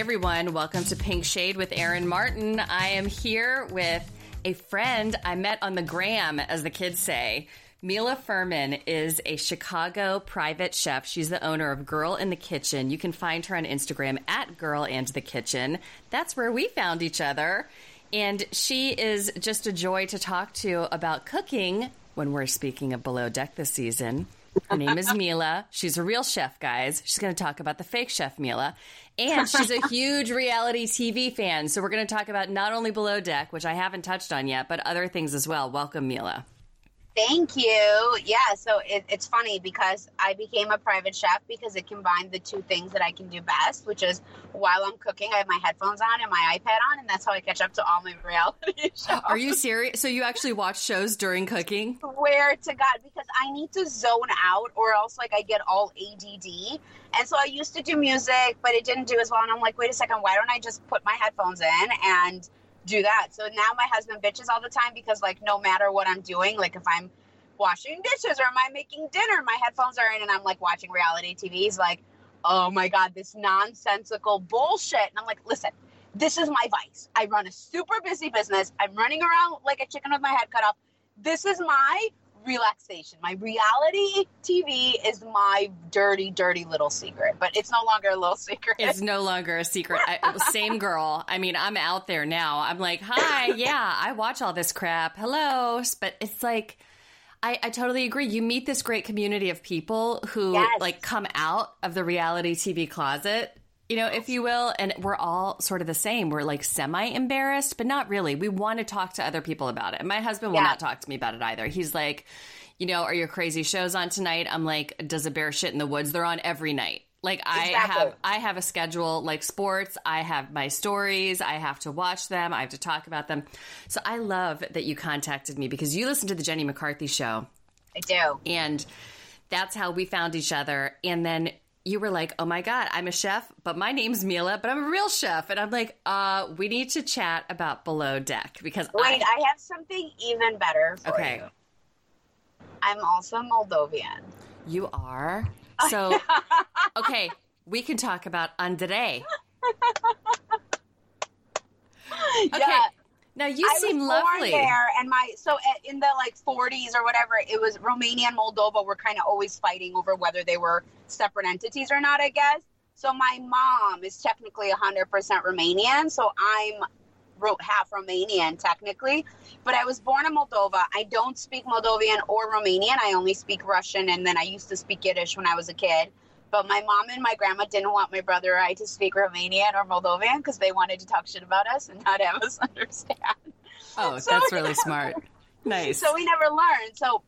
Everyone, welcome to Pink Shade with Erin Martin. I am here with a friend I met on the gram, as the kids say. Mila Furman is a Chicago private chef. She's the owner of Girl and the Kitchen. You can find her on Instagram at Girl and the Kitchen. That's where we found each other. And she is just a joy to talk to about cooking when we're speaking of Below Deck this season. Her name is Mila. She's a real chef, guys. She's going to talk about the fake chef Mila. And she's a huge reality TV fan. So we're going to talk about not only Below Deck, which I haven't touched on yet, but other things as well. Welcome, Mila. Thank you. Yeah, so it, it's funny because I became a private chef because it combined the two things that I can do best, which is while I'm cooking, I have my headphones on and my iPad on, and that's how I catch up to all my reality shows. Are you serious? So you actually watch shows during cooking? Swear to God, because I need to zone out, or else like I get all ADD. And so I used to do music, but it didn't do as well. And I'm like, wait a second, why don't I just put my headphones in and do that. So now my husband bitches all the time because like no matter what I'm doing, like if I'm washing dishes or am I making dinner, my headphones are in and I'm like watching reality TV. He's like, oh my God, this nonsensical bullshit. And I'm like, listen, this is my vice. I run a super busy business. I'm running around like a chicken with my head cut off. This is my relaxation. My reality TV is my dirty, dirty little secret, but it's no longer a little secret. It's no longer a secret. I, same girl. I mean, I'm out there now. I'm like, hi, yeah, I watch all this crap. Hello. But it's like, I, I totally agree. You meet this great community of people who Yes. like come out of the reality TV closet, you know, if you will, and we're all sort of the same. We're like semi embarrassed, but not really. We want to talk to other people about it. My husband will Yeah. not talk to me about it either. He's like, you know, are your crazy shows on tonight? I'm like, does a bear shit in the woods? They're on every night. Like I Exactly. have I have a schedule like sports, I have my stories, I have to watch them, I have to talk about them. So I love that you contacted me because you listened to the Jenny McCarthy show I do. and that's how we found each other. And then you were like, "Oh my god, I'm a chef, but my name's Mila, but I'm a real chef." And I'm like, "Uh, we need to chat about Below Deck because Wait, I, I have something even better for okay, you. I'm also Moldovan. you are so okay. We can talk about Andre. Okay, Yeah. Now you I seem was born lovely. there, and my so eh, in the like 40s or whatever, it was Romania and Moldova were kind of always fighting over whether they were separate entities or not. I guess. So my mom is technically 100% Romanian, so I'm ro- half Romanian technically, but I was born in Moldova. I don't speak Moldovan or Romanian. I only speak Russian, and then I used to speak Yiddish when I was a kid. But my mom and my grandma didn't want my brother or I to speak Romanian or Moldovan because they wanted to talk shit about us and not have us understand. Oh, So- that's really smart. Nice. So we never learned. So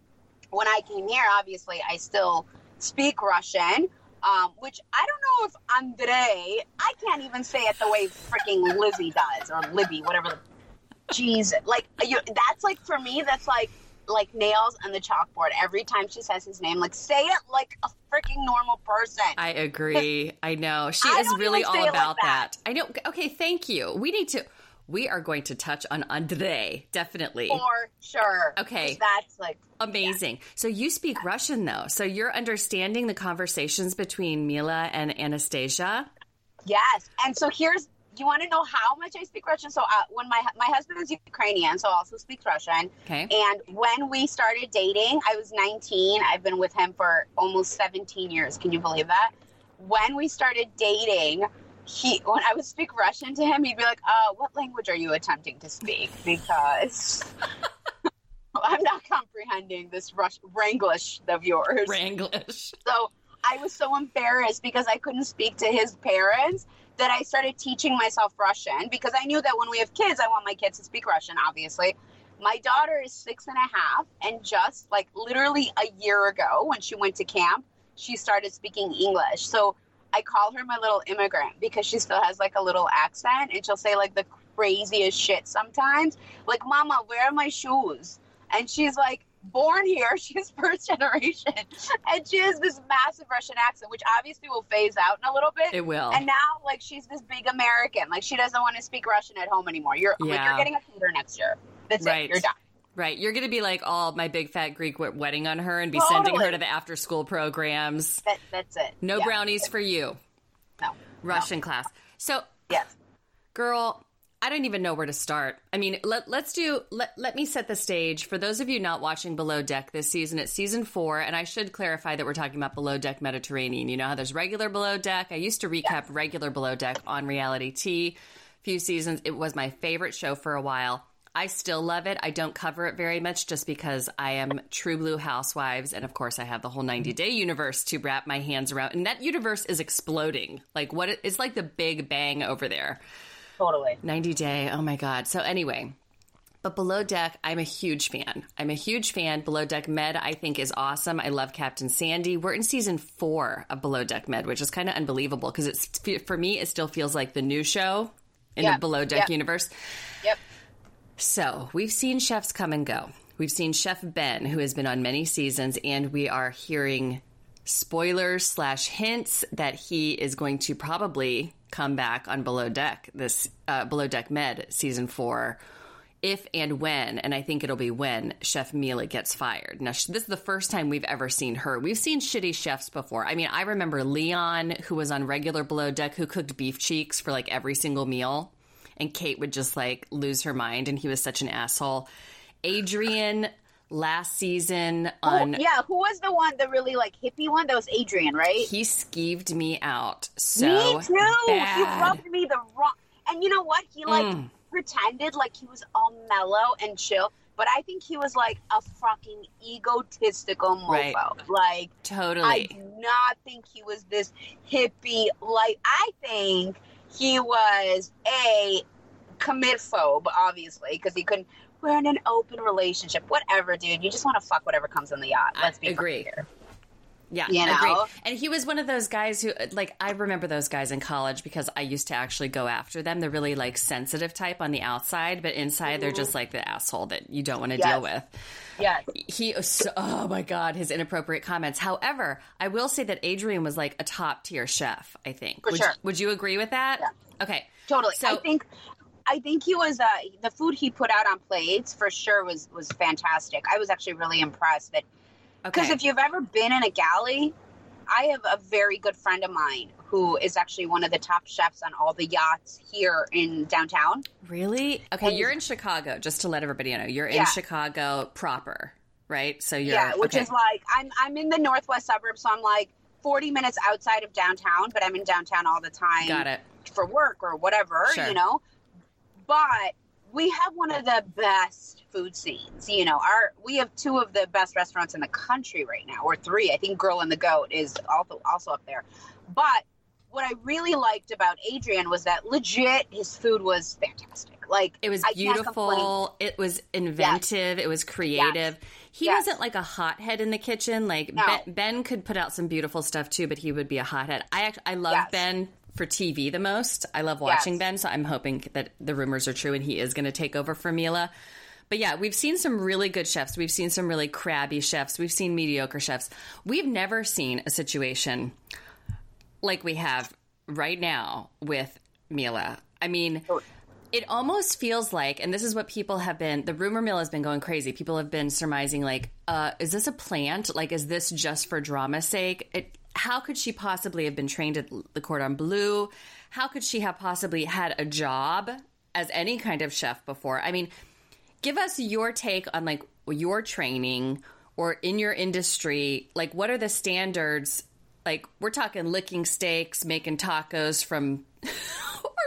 when I came here, obviously, I still speak Russian, um, which I don't know if Andre, I can't even say it the way freaking Lizzie does or Libby, whatever. The, jeez, like you, that's like for me, that's like like nails on the chalkboard. Every time she says his name, like say it like a freaking normal person. I agree. I know. She I is really all it like about that. that. I know. Okay, thank you. We need to we are going to touch on Andre, definitely. for sure. Okay. That's like Amazing. So you speak Russian though. So you're understanding the conversations between Mila and Anastasia? Yes, and so here's. You want to know how much I speak Russian? So uh, when my my husband is Ukrainian, so also speaks Russian. Okay. And when we started dating, I was 19. I've been with him for almost 17 years. Can you believe that? When we started dating, he when I would speak Russian to him, he'd be like, "Uh, what language are you attempting to speak?" Because I'm not comprehending this Rush Wranglish of yours. Wranglish. So I was so embarrassed because I couldn't speak to his parents that I started teaching myself Russian because I knew that when we have kids, I want my kids to speak Russian, obviously. My daughter is six and a half, and just like literally a year ago when she went to camp, she started speaking English. So I call her my little immigrant because she still has like a little accent and she'll say like the craziest shit sometimes. Like, Mama, where are my shoes? And she's like, born here. She's first generation. And she has this massive Russian accent, which obviously will phase out in a little bit. It will. And now, like, she's this big American. Like, she doesn't want to speak Russian at home anymore. You're, like, Yeah. you're getting a tutor next year. That's Right. it. You're done. Right. You're going to be like all my big fat Greek wedding on her and be sending her to the after school programs. That, that's it. No Yeah. brownies for you. No. Russian class. So, Yes. girl, I don't even know where to start. I mean, let, let's do, let, let me set the stage. For those of you not watching Below Deck this season, it's season four, and I should clarify that we're talking about Below Deck Mediterranean. You know how there's regular Below Deck? I used to recap regular Below Deck on reality T. Few seasons. It was my favorite show for a while. I still love it. I don't cover it very much just because I am True Blue Housewives. And of course, I have the whole 90 day universe to wrap my hands around. And that universe is exploding. Like, what? It's like the big bang over there. Totally. 90 day. Oh my God. So, anyway, but Below Deck, I'm a huge fan. I'm a huge fan. Below Deck Med, I think, is awesome. I love Captain Sandy. We're in season four of Below Deck Med, which is kind of unbelievable because it's for me, it still feels like the new show in Yeah. the Below Deck universe. Yep. So we've seen chefs come and go. We've seen Chef Ben, who has been on many seasons, and we are hearing spoilers slash hints that he is going to probably come back on Below Deck this uh, Below Deck Med season four. If and when, and I think it'll be when Chef Mila gets fired. Now, this is the first time we've ever seen her. We've seen shitty chefs before. I mean, I remember Leon, who was on regular Below Deck, who cooked beef cheeks for like every single meal and Kate would just like lose her mind, and he was such an asshole. Adrian last season on Who- yeah, who was the one, the really like hippie one? That was Adrian, right? he skeeved me out so me too. He rubbed me the wrong. And you know what? He like Mm. pretended like he was all mellow and chill, but I think he was like a fucking egotistical mofo. Right. Like totally. I do not think he was this hippie. Like I think he was a commit phobe, obviously, because he couldn't. We're in an open relationship. Whatever, dude. You just want to fuck whatever comes on the yacht. Let's be agree. Here. Yeah, You know? agreed. And he was one of those guys who, like, I remember those guys in college because I used to actually go after them. They're really like sensitive type on the outside, but inside they're just mm-hmm. like the asshole that you don't want to Yes. deal with. Yes. he oh my god his inappropriate comments however i will say that adrian was like a top tier chef i think For would, sure. would you agree with that Yeah. okay Totally. So- I think I think he was uh the food he put out on plates for sure was was fantastic. I was actually really impressed that because okay if you've ever been in a galley, I have a very good friend of mine who is actually one of the top chefs on all the yachts here in downtown. really okay And- you're in chicago just to let everybody know you're in Yeah. chicago proper right so you're yeah, which okay. is like I'm I'm in the northwest suburbs, so I'm like 40 minutes outside of downtown, but I'm in downtown all the time. got it for work or whatever, Sure. you know. But we have one of the best food scenes. You know, our we have two of the best restaurants in the country right now, or three. I think Girl and the Goat is also also up there. But what I really liked about Adrian was that legit his food was fantastic. Like it was I can't complain. beautiful it was inventive it was creative he Yes. wasn't like a hothead in the kitchen like No. ben, ben could put out some beautiful stuff too but he would be a hothead i i love Yes. ben for tv the most i love watching Yes. ben so i'm hoping that the rumors are true and he is going to take over for mila but yeah, we've seen some really good chefs. We've seen some really crabby chefs. We've seen mediocre chefs. We've never seen a situation like we have right now with Mila. I mean, it almost feels like, and this is what people have been, the rumor mill has been going crazy. People have been surmising, like, uh, is this a plant? Like, is this just for drama's sake? It, how could she possibly have been trained at the Cordon Bleu? How could she have possibly had a job as any kind of chef before? I mean, give us your take on like your training or in your industry. Like, what are the standards? Like, we're talking licking steaks, making tacos from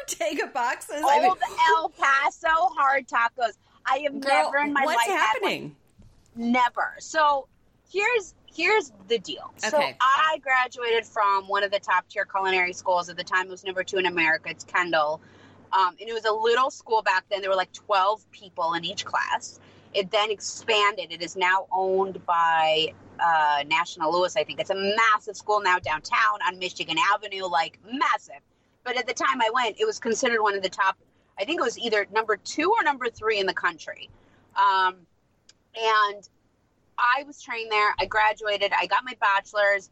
Ortega boxes. I mean, El Paso hard tacos. I have girl, never in my what's life had one. happening? Never. So here's here's the deal. So I graduated from one of the top tier culinary schools at the time. It was number two in America. It's Kendall, um, and it was a little school back then. There were like twelve people in each class. It then expanded. It is now owned by uh, National Louis. I think it's a massive school now downtown on Michigan Avenue, like massive. But at the time I went, it was considered one of the top. I think it was either number two or number three in the country. Um, and I was trained there. I graduated. I got my bachelor's.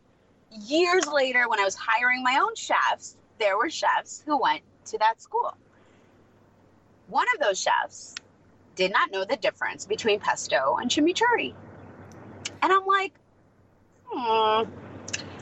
Years later, when I was hiring my own chefs, there were chefs who went to that school. One of those chefs did not know the difference between pesto and chimichurri. And I'm like, hmm.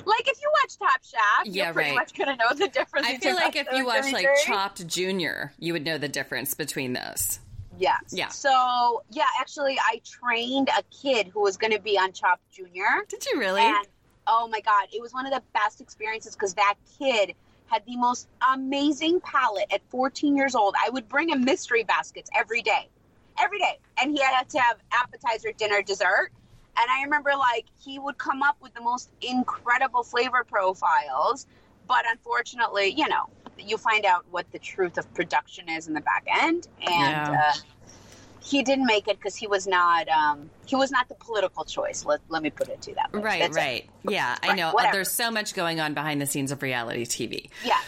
Like if you watch Top Chef, Yeah, you're pretty right. much gonna know the difference. I feel like if you watch like Chopped Junior, you would know the difference between those. Yes. Yeah. So yeah, actually, I trained a kid who was going to be on Chopped Junior, Did you really? and oh my god, it was one of the best experiences because that kid had the most amazing palate at 14 years old. I would bring him mystery baskets every day, every day, and he had to have appetizer, dinner, dessert. And I remember like he would come up with the most incredible flavor profiles, but unfortunately, you know, you find out what the truth of production is in the back end, and Yeah. uh, he didn't make it because he was not um, he was not the political choice. Let, let me put it to that way. right, That's it. right. Yeah, I know. whatever. There's so much going on behind the scenes of reality TV. Yeah.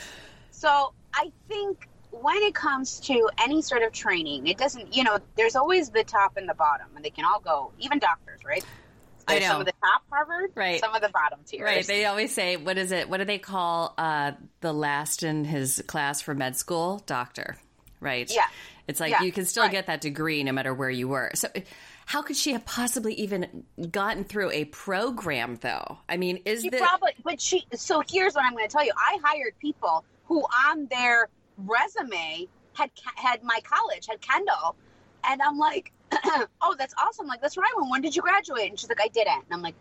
So I think when it comes to any sort of training, it doesn't, you know, there's always the top and the bottom, and they can all go, even doctors, right? I There's Some of the top Harvard, Right. Some of the bottom tiers. Right. They always say, what is it? What do they call uh, the last in his class for med school? Doctor. Right. Yeah. It's like Yeah, you can still right. get that degree no matter where you were. So, how could she have possibly even gotten through a program, though? I mean, is She the probably, but she. So here's what I'm going to tell you. I hired people who on their resume had had my college, had Kendall, and I'm like, oh, that's awesome. Like that's right one. When did you graduate? And she's like, I didn't. And I'm like,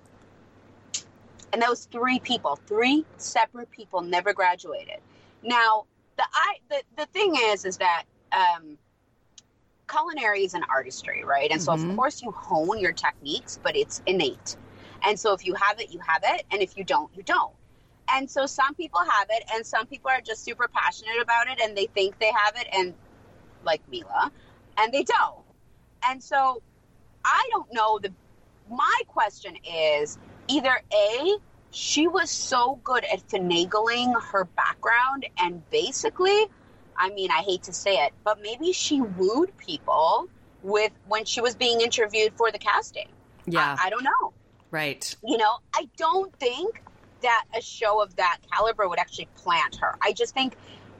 and that was three people, three separate people never graduated. Now the I the the thing is is that um, culinary is an artistry, right? And so Mhm. of course you hone your techniques, but it's innate. And so if you have it, you have it, and if you don't, you don't. And so some people have it, and some people are just super passionate about it, and they think they have it, and like Mila, and they don't. And so I don't know. The my question is either a she was so good at finagling her background, and basically, I mean, I hate to say it, but maybe she wooed people with when she was being interviewed for the casting. yeah, I, I don't know. right. You know, I don't think that a show of that caliber would actually plant her. I just think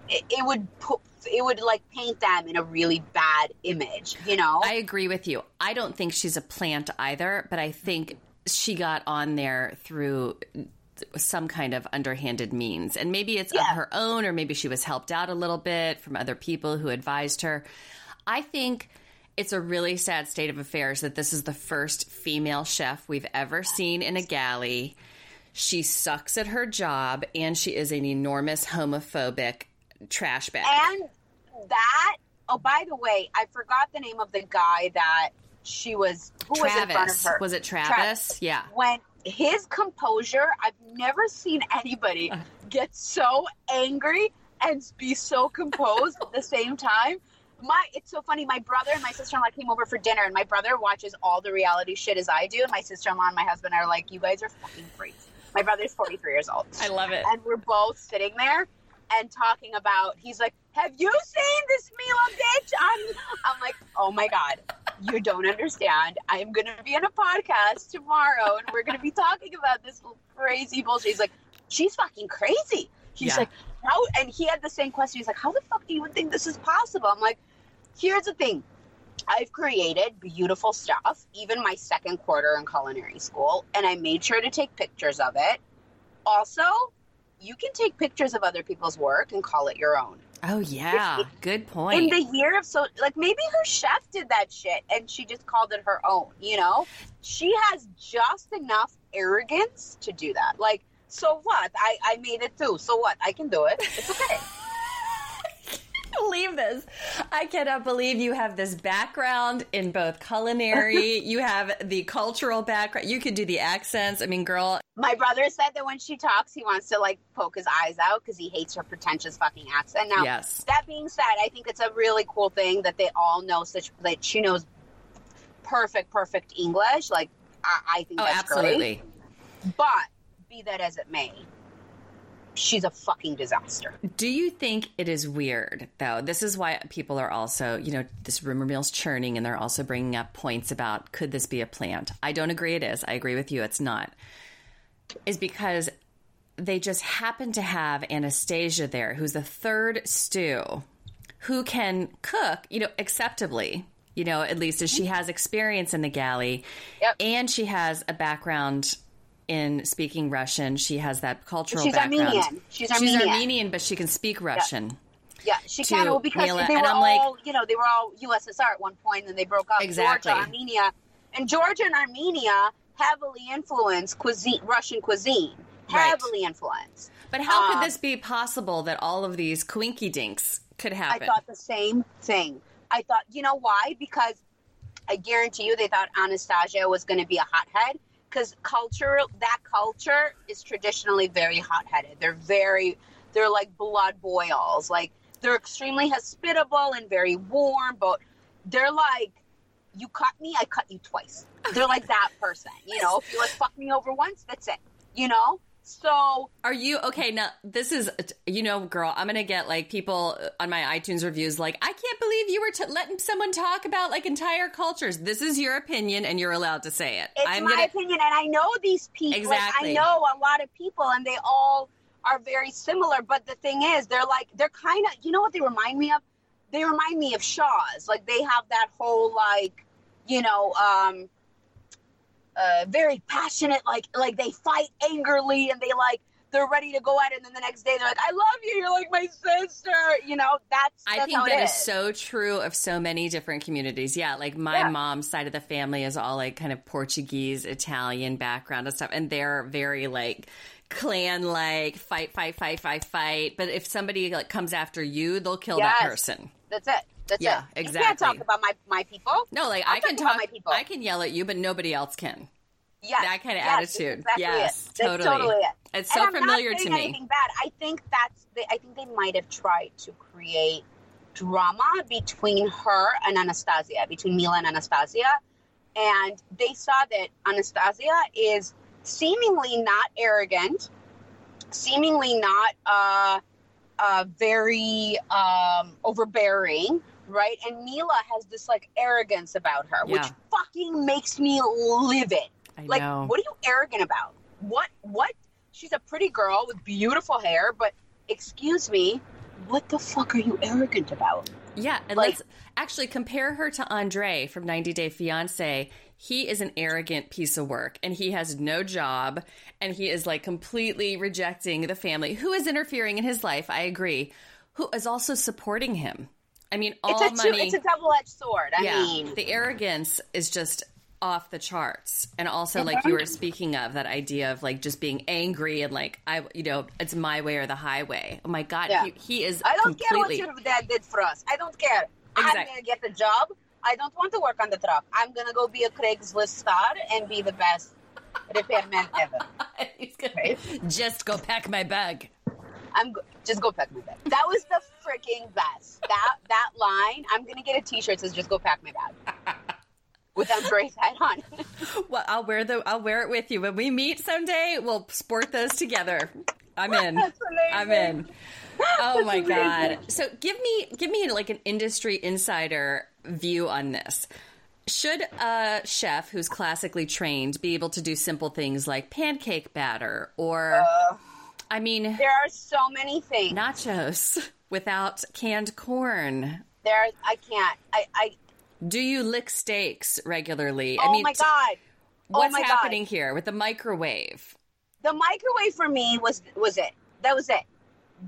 it, it would put it would like paint them in a really bad image. You know, I agree with you. I don't think she's a plant either, but I think she got on there through some kind of underhanded means. And maybe it's of her own, or maybe she was helped out a little bit from other people who advised her. I think it's a really sad state of affairs that this is the first female chef we've ever seen in a galley. She sucks at her job, and she is an enormous homophobic trash bag. and that. Oh, by the way, I forgot the name of the guy that she was. Who was in front of her? Was it Travis? Yeah. when his composure i've never seen anybody Uh. get so angry and be so composed at the same time my it's so funny my brother and my sister-in-law came over for dinner and my brother watches all the reality shit as i do and my sister-in-law and my husband are like you guys are fucking freaks my brother's 43 years old I love it. and we're both sitting there and talking about he's like have you seen this Mila bitch? I'm, I'm like oh my god you don't understand. I'm gonna be on a podcast tomorrow and we're gonna be talking about this crazy bullshit. He's like she's fucking crazy. He's Yeah. like how and he had the same question. He's like how the fuck do you even think this is possible? I'm like here's the thing. I've created beautiful stuff, even my second quarter in culinary school, and I made sure to take pictures of it. Also, you can take pictures of other people's work and call it your own. Oh yeah, good point. In the year of so, like maybe her chef did that shit and she just called it her own, you know? She has just enough arrogance to do that. Like, so what? I, I made it too. So what? I can do it. It's okay. believe this. I cannot believe you have this background in both culinary. you have the cultural background. You could do the accents. I mean, girl, My brother said that when she talks, he wants to like poke his eyes out because he hates her pretentious fucking accent. Now, yes. that being said, I think it's a really cool thing that they all know such that she knows perfect, perfect English. Like, I, I think Oh, that's absolutely. great. But be that as it may, she's a fucking disaster. Do you think it is weird, though? This is why people are also, you know, this rumor mill's churning and they're also bringing up points about could this be a plant? I don't agree it is. I agree with you, it's not. Is because they just happen to have Anastasia there, who's the third stew, who can cook, you know, acceptably. You know, at least as she mm-hmm. has experience in the galley, Yep. and she has a background in speaking Russian. She has that cultural She's background. Armenian. She's She's Armenian. Armenian, but she can speak Russian. Yeah, she can well, because Mila, they and were I'm like- all you know they were all USSR at one point, and they broke up. Exactly. Georgia, Armenia, and Georgia and Armenia heavily influenced cuisine, Russian cuisine, Right. heavily influenced. But how Um, could this be possible that all of these quinky dinks could happen? I thought the same thing. I thought, you know why? Because I guarantee you they thought Anastasia was going to be a hothead because culture that culture is traditionally very hot-headed. They're very they're like blood boils. Like they're extremely hospitable and very warm, but they're like you cut me, I cut you twice. They're like that person, you know. If you like fuck me over once, that's it. You know? So Are you okay? Now, this is, you know, girl, I'm to get like people on my iTunes reviews like, I can't believe you were t- letting someone talk about like entire cultures. This is your opinion and you're allowed to say it. It's I'm my gonna, opinion, and I know these people. Exactly. Like, I know a lot of people, and they all are very similar. But the thing is, they're like they're kind of you know what they remind me of? They remind me of Shaw's. Like they have that whole like you know um uh very passionate like like they fight angrily and they like they're ready to go at it and then the next day they're like i love you you're like my sister you know that's, I think that is is so true of so many different communities. Yeah, like my Yeah. mom's side of the family is all like kind of Portuguese, Italian background and stuff, and they're very like clan like fight, fight, fight, fight, fight. But if somebody like comes after you, they'll kill that person. that's it that's Yeah, it you can't talk about my my people No, like I'll I can talk about talk, my people. I can yell at you, but nobody else can. Yeah, That kind of yes, attitude. exactly yes, it. That's totally. it. It's so familiar to me. Anything bad? I think that's. They, I think they might have tried to create drama between her and Anastasia, between Mila and Anastasia, and they saw that Anastasia is seemingly not arrogant, seemingly not uh, uh, very um, overbearing. Right, and Mila has this like arrogance about her, which fucking makes me livid. I Like, know. what are you arrogant about? What? What? She's a pretty girl with beautiful hair, but excuse me, what the fuck are you arrogant about? Yeah, and Like- let's actually compare her to Andre from 90 Day Fiance. He is an arrogant piece of work and he has no job and he is like completely rejecting the family who is interfering in his life. I agree. Who is also supporting him. I mean, all It's a two, money. it's a double edged sword. I yeah, mean, the arrogance is just off the charts. And also, like Mm-hmm. you were speaking of, that idea of like just being angry and like, I, you know, it's my way or the highway. Oh my God, Yeah. he, he is I don't care what your dad did for us. I don't care. I'm gonna get the job. I don't want to work on the truck. I'm gonna go be a Craigslist star and be the best repairman ever. He's gonna Right? just go pack my bag. I'm go- just go pack my bag. That was the freaking best. That that line. I'm gonna get a T-shirt that says "Just go pack my bag" with Andre's head on. Well, I'll wear the I'll wear it with you when we meet someday. We'll sport those together. I'm in. That's. I'm in. Oh my amazing. god! So give me give me like an industry insider view on this. Should a chef who's classically trained be able to do simple things like pancake batter or, I mean, There are so many things. nachos without canned corn? There, I can't. I, I. Do you lick steaks regularly? I Oh mean, my god. Oh what's oh my happening God. here with the microwave? The microwave for me was was it. That was it.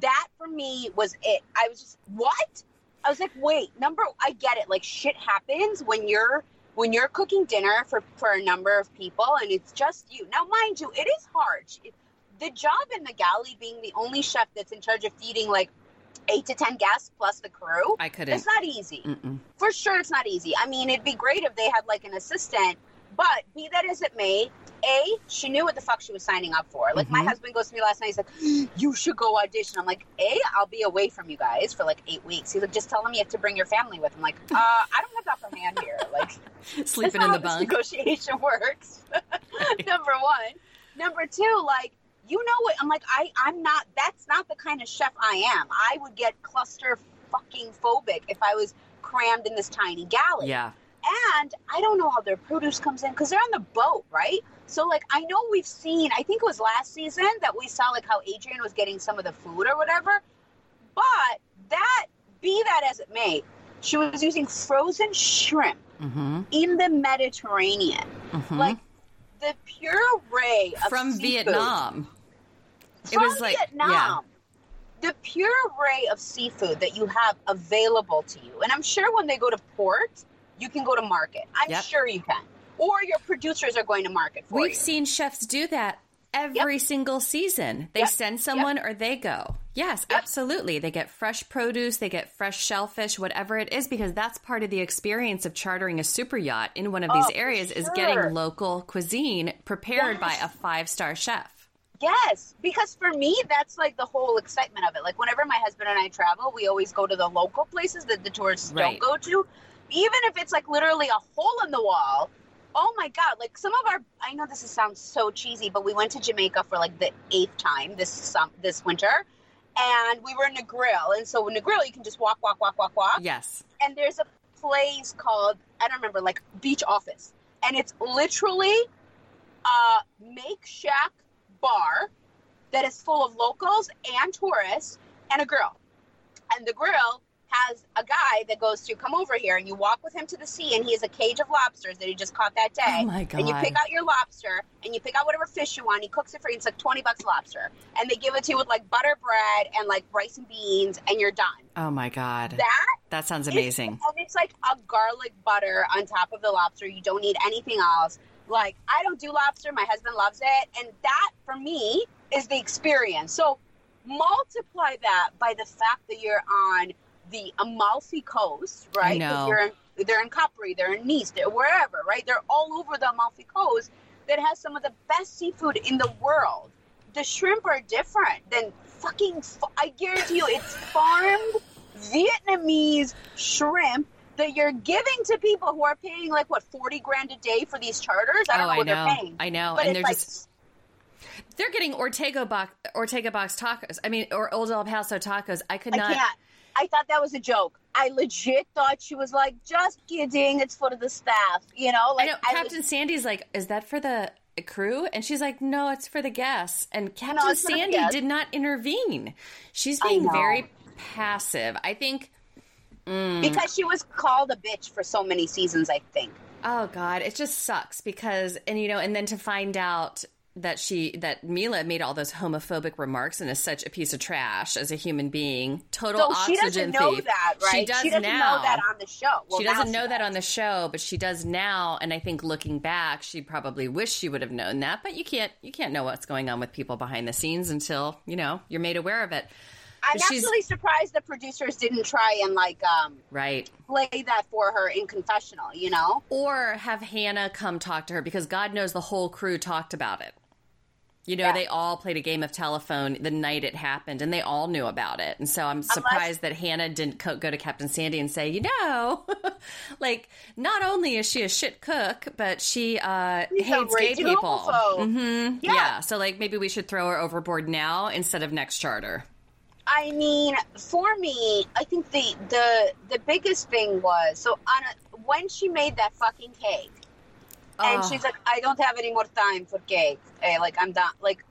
That for me was it. I was just what? I was like, wait, number. I get it. Like shit happens when you're when you're cooking dinner for for a number of people and it's just you. Now, mind you, it is hard. It- the job in the galley being the only chef that's in charge of feeding like eight to ten guests plus the crew. I couldn't. It's not easy. Mm-mm. For sure, it's not easy. I mean, it'd be great if they had like an assistant, but be that as it may, A, she knew what the fuck she was signing up for. Like, my Mhm. husband goes to me last night, he's like, You should go audition. I'm like, A, I'll be away from you guys for like eight weeks. He's like, Just tell them you have to bring your family with. I'm like, uh, I don't have that upper hand here. Like, Sleeping in the bunk. negotiation works. Number one. Number two, like, you know what? I'm like, I, I'm not, that's not the kind of chef I am. I would get cluster fucking phobic if I was crammed in this tiny galley. Yeah. And I don't know how their produce comes in because they're on the boat, right? So, like, I know we've seen, I think it was last season that we saw, like, how Adrian was getting some of the food or whatever. But that, be that as it may, she was using frozen shrimp Mm-hmm. in the Mediterranean. mm-hmm. Like, the puree of from seafood Vietnam. From was like- Vietnam. yeah. The puree of seafood that you have available to you, and I'm sure when they go to port, you can go to market. I'm Yep. sure you can, or your producers are going to market for We've you. seen chefs do that every single season. They Yep. send someone or they go. Yes, Yep. absolutely. They get fresh produce, they get fresh shellfish, whatever it is, because that's part of the experience of chartering a super yacht in one of these Oh, areas is getting local cuisine prepared by a five star chef. Yes, because for me, that's like the whole excitement of it. Like whenever my husband and I travel, we always go to the local places that the tourists Right. don't go to, even if it's like literally a hole in the wall. Oh my god! Like some of our, I know this is, sounds so cheesy, but we went to Jamaica for like the eighth time this sum, this winter, and we were in Negril, and so in Negril you can just walk, walk, walk, walk, walk, Yes. and there's a place called I don't remember like Beach Office, and it's literally a make shack bar that is full of locals and tourists and a grill, and the grill has a guy that goes to come over here and you walk with him to the sea and he has a cage of lobsters that he just caught that day Oh my and you pick out your lobster and you pick out whatever fish you want he cooks it for you it's like 20 bucks lobster and they give it to you with like butter bread and like rice and beans and you're done Oh my God. that That sounds is- amazing. and it's like a garlic butter on top of the lobster. You don't need anything else. Like I don't do lobster. My husband loves it, and that for me is the experience. So multiply that by the fact that you're on the Amalfi Coast, right? You're in, they're in Capri, they're in Nice, they're wherever, right? They're all over the Amalfi Coast that has some of the best seafood in the world. The shrimp are different than fucking. I guarantee you, it's farmed Vietnamese shrimp that you're giving to people who are paying like what forty grand a day for these charters. I don't oh, know I what know. they're paying. I know. But and they're like, just they're getting Ortega box Ortega box tacos. I mean, or Old El Paso tacos. I could I not. can't. I thought that was a joke. I legit thought she was like, just kidding. It's for the staff, you know. I Like know Captain Sandy's like, is that for the crew? And she's like, no, it's for the guests. And Captain the Sandy did not intervene. She's being very passive. I think. Mm, because she was called a bitch for so many seasons. I think. Oh God, it just sucks because, and you know, and then to find out that she that Mila made all those homophobic remarks and is such a piece of trash as a human being, total So she oxygen doesn't know that, right? She does doesn't now. know that on the show. Well, she doesn't know that does. on the show, but she does now. And I think looking back, she probably wish she would have known that. But you can't you can't know what's going on with people behind the scenes until you know you're made aware of it. I'm actually surprised the producers didn't try and like um, Right. play that for her in confessional. You know. Or have Hannah come talk to her because God knows the whole crew talked about it. You know, Yeah. they all played a game of telephone the night it happened and they all knew about it. And so I'm surprised that Hannah didn't co- go to Captain Sandy and say, you know, like, not only is she a shit cook, but she uh, hates gay people. homophobe. hmm Yeah. Yeah. So, like, maybe we should throw her overboard now instead of next charter. I mean, for me, I think the the the biggest thing was so on a, when she made that fucking cake, and Oh. she's like, "I don't have any more time for cake. Eh, like I'm done. Like,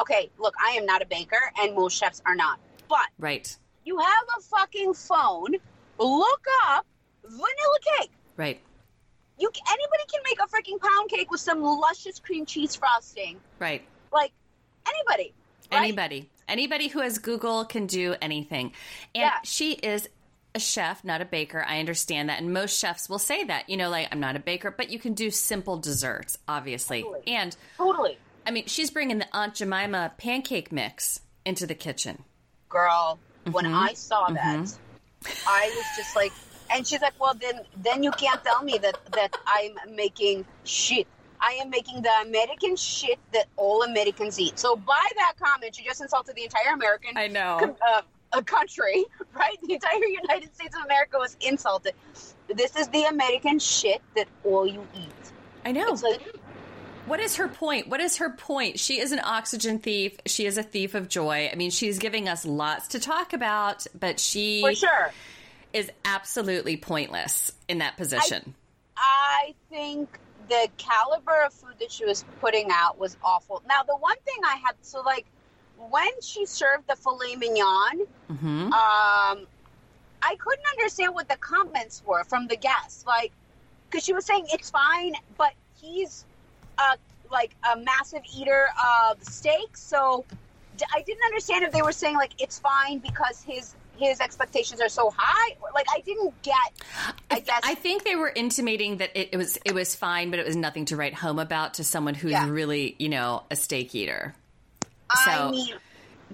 okay, look, I am not a baker, and most chefs are not. But Right. you have a fucking phone. Look up vanilla cake. Right. You anybody can make a freaking pound cake with some luscious cream cheese frosting. Right. Like anybody. Right? Anybody. Anybody who has Google can do anything. And Yeah. she is a chef, not a baker. I understand that. And most chefs will say that, you know, like, I'm not a baker, but you can do simple desserts, obviously. Totally. And Totally. I mean, she's bringing the Aunt Jemima pancake mix into the kitchen. girl when Mm-hmm. i saw that i was just like and she's like well then then you can't tell me that that i'm making shit i am making the american shit that all americans eat so by that comment you just insulted the entire american I know. Uh, a country right the entire united states of america was insulted this is the american shit that all you eat I know. like What is her point? What is her point? She is an oxygen thief. She is a thief of joy. I mean, she's giving us lots to talk about, but she for sure is absolutely pointless in that position. I think the caliber of food that she was putting out was awful. Now, the one thing I had, so like when she served the filet mignon, hmm um, I couldn't understand what the comments were from the guests. Like, because she was saying it's fine, but he's a like a massive eater of steak, so d- I didn't understand if they were saying like it's fine because his his expectations are so high. Like I didn't get. I guess I think they were intimating that it, it was it was fine, but it was nothing to write home about to someone who's Yeah. really you know a steak eater. I so- mean.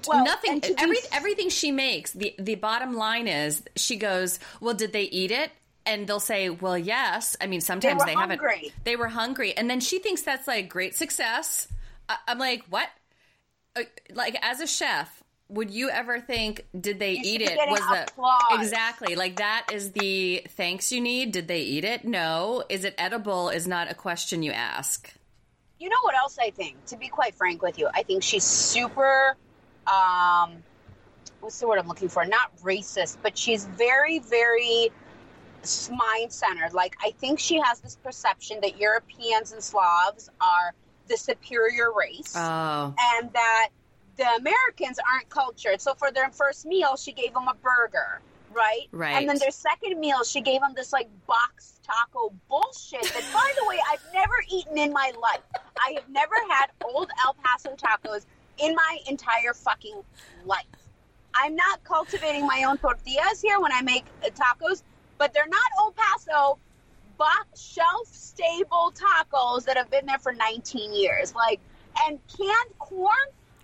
Well, nothing to be everything she makes the the bottom line is she goes well did they eat it and they'll say well yes i mean sometimes they hungry. haven't they were hungry and then she thinks that's like great success I, i'm like what Uh, like as a chef would you ever think did they You eat it was the applause. exactly like that is the thanks you need did they eat it no is it edible is not a question you ask you know what else I think? To be quite frank with you, I think she's super. Um, what's the word I'm looking for? Not racist, but she's very, very mind centered. Like I think she has this perception that Europeans and Slavs are the superior race, oh and that the Americans aren't cultured. So for their first meal, she gave them a burger. Right? Right. And then their second meal, she gave them this like box taco bullshit that, by the way, I've never eaten in my life. I have never had old El Paso tacos in my entire fucking life. I'm not cultivating my own tortillas here when I make uh, tacos, but they're not El Paso box shelf stable tacos that have been there for 19 years. Like, and canned corn.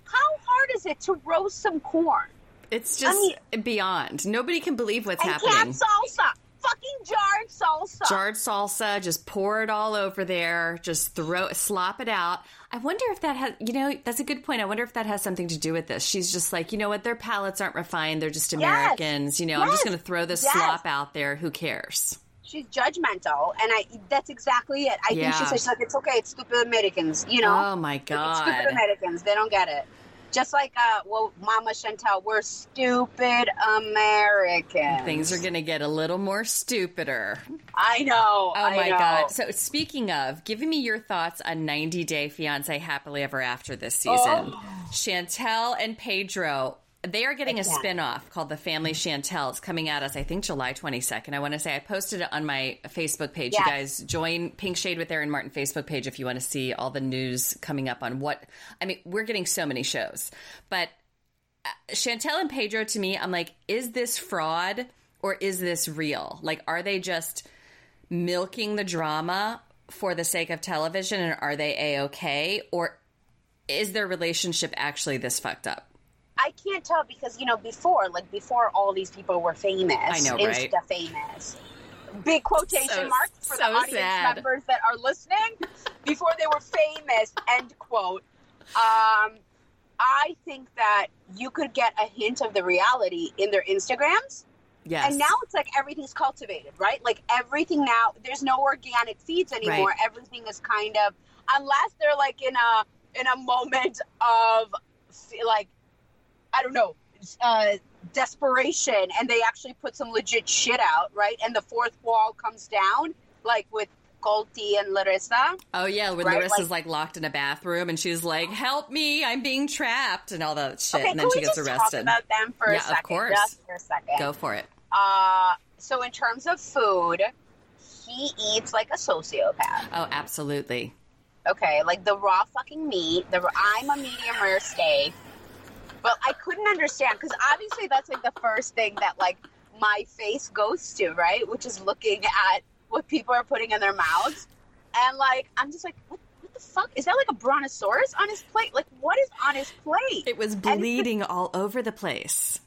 How hard is it to roast some corn? it's just mean- beyond nobody can believe what's and happening canned salsa, fucking jarred salsa. jarred salsa, just pour it all over there, just throw slop it out. I wonder if that has, you know, that's a good point. I wonder if that has something to do with this. She's just like, you know what, their palates aren't refined. They're just Americans. You know, I'm just going to throw this Yes. slop out there. Who cares? She's judgmental, and I that's exactly it. I Yeah. think she's she's like, it's okay, it's stupid Americans, you know. Oh my god, It's stupid Americans, they don't get it. Just like uh, well, Mama Chantel, we're stupid Americans. Things are going to get a little more stupider. I know. Oh I my know. God. So, speaking of, giving me your thoughts on 90 Day Fiance Happily Ever After this season. Oh. Chantel and Pedro, they are getting a can't. spin off called The Family Chantel. It's coming at us, I think, July 22nd. I want to say I posted it on my Facebook page. You guys join Pink Shade with Erin Martin Facebook page if you want to see all the news coming up on what. I mean, we're getting so many shows. But uh, Chantel and Pedro, to me, I'm like, is this fraud or is this real? Like, are they just milking the drama for the sake of television and are they a okay? Or is their relationship actually this fucked up? I can't tell because you know before, like before, all these people were famous. I know, right? Insta famous. Big quotation So- marks for so the audience sad. members that are listening. Before they were famous. End quote. Um, I think that you could get a hint of the reality in their Instagrams. Yes. And now it's like everything's cultivated, right? Like everything now, there's no organic feeds anymore. Right. Everything is kind of, unless they're like in a in a moment of like, I don't know, uh, desperation, and they actually put some legit shit out, right? And the fourth wall comes down, like with Colty and Larissa. oh, yeah, when Right, Larissa's like- like, locked in a bathroom and she's like, help me, I'm being trapped, and all that shit. Okay, and then she gets arrested. talk about them for Yeah, a of course. Just for a second. Go for it. Uh, so in terms of food, he eats like a sociopath. Oh, absolutely. Okay, like the raw fucking meat. The I'm a medium rare steak, but I couldn't understand because obviously that's like the first thing that like my face goes to, right? Which is looking at what people are putting in their mouths, and like I'm just like, what, what the fuck is that? Like a brontosaurus on his plate? Like what is on his plate? It was bleeding all over the place.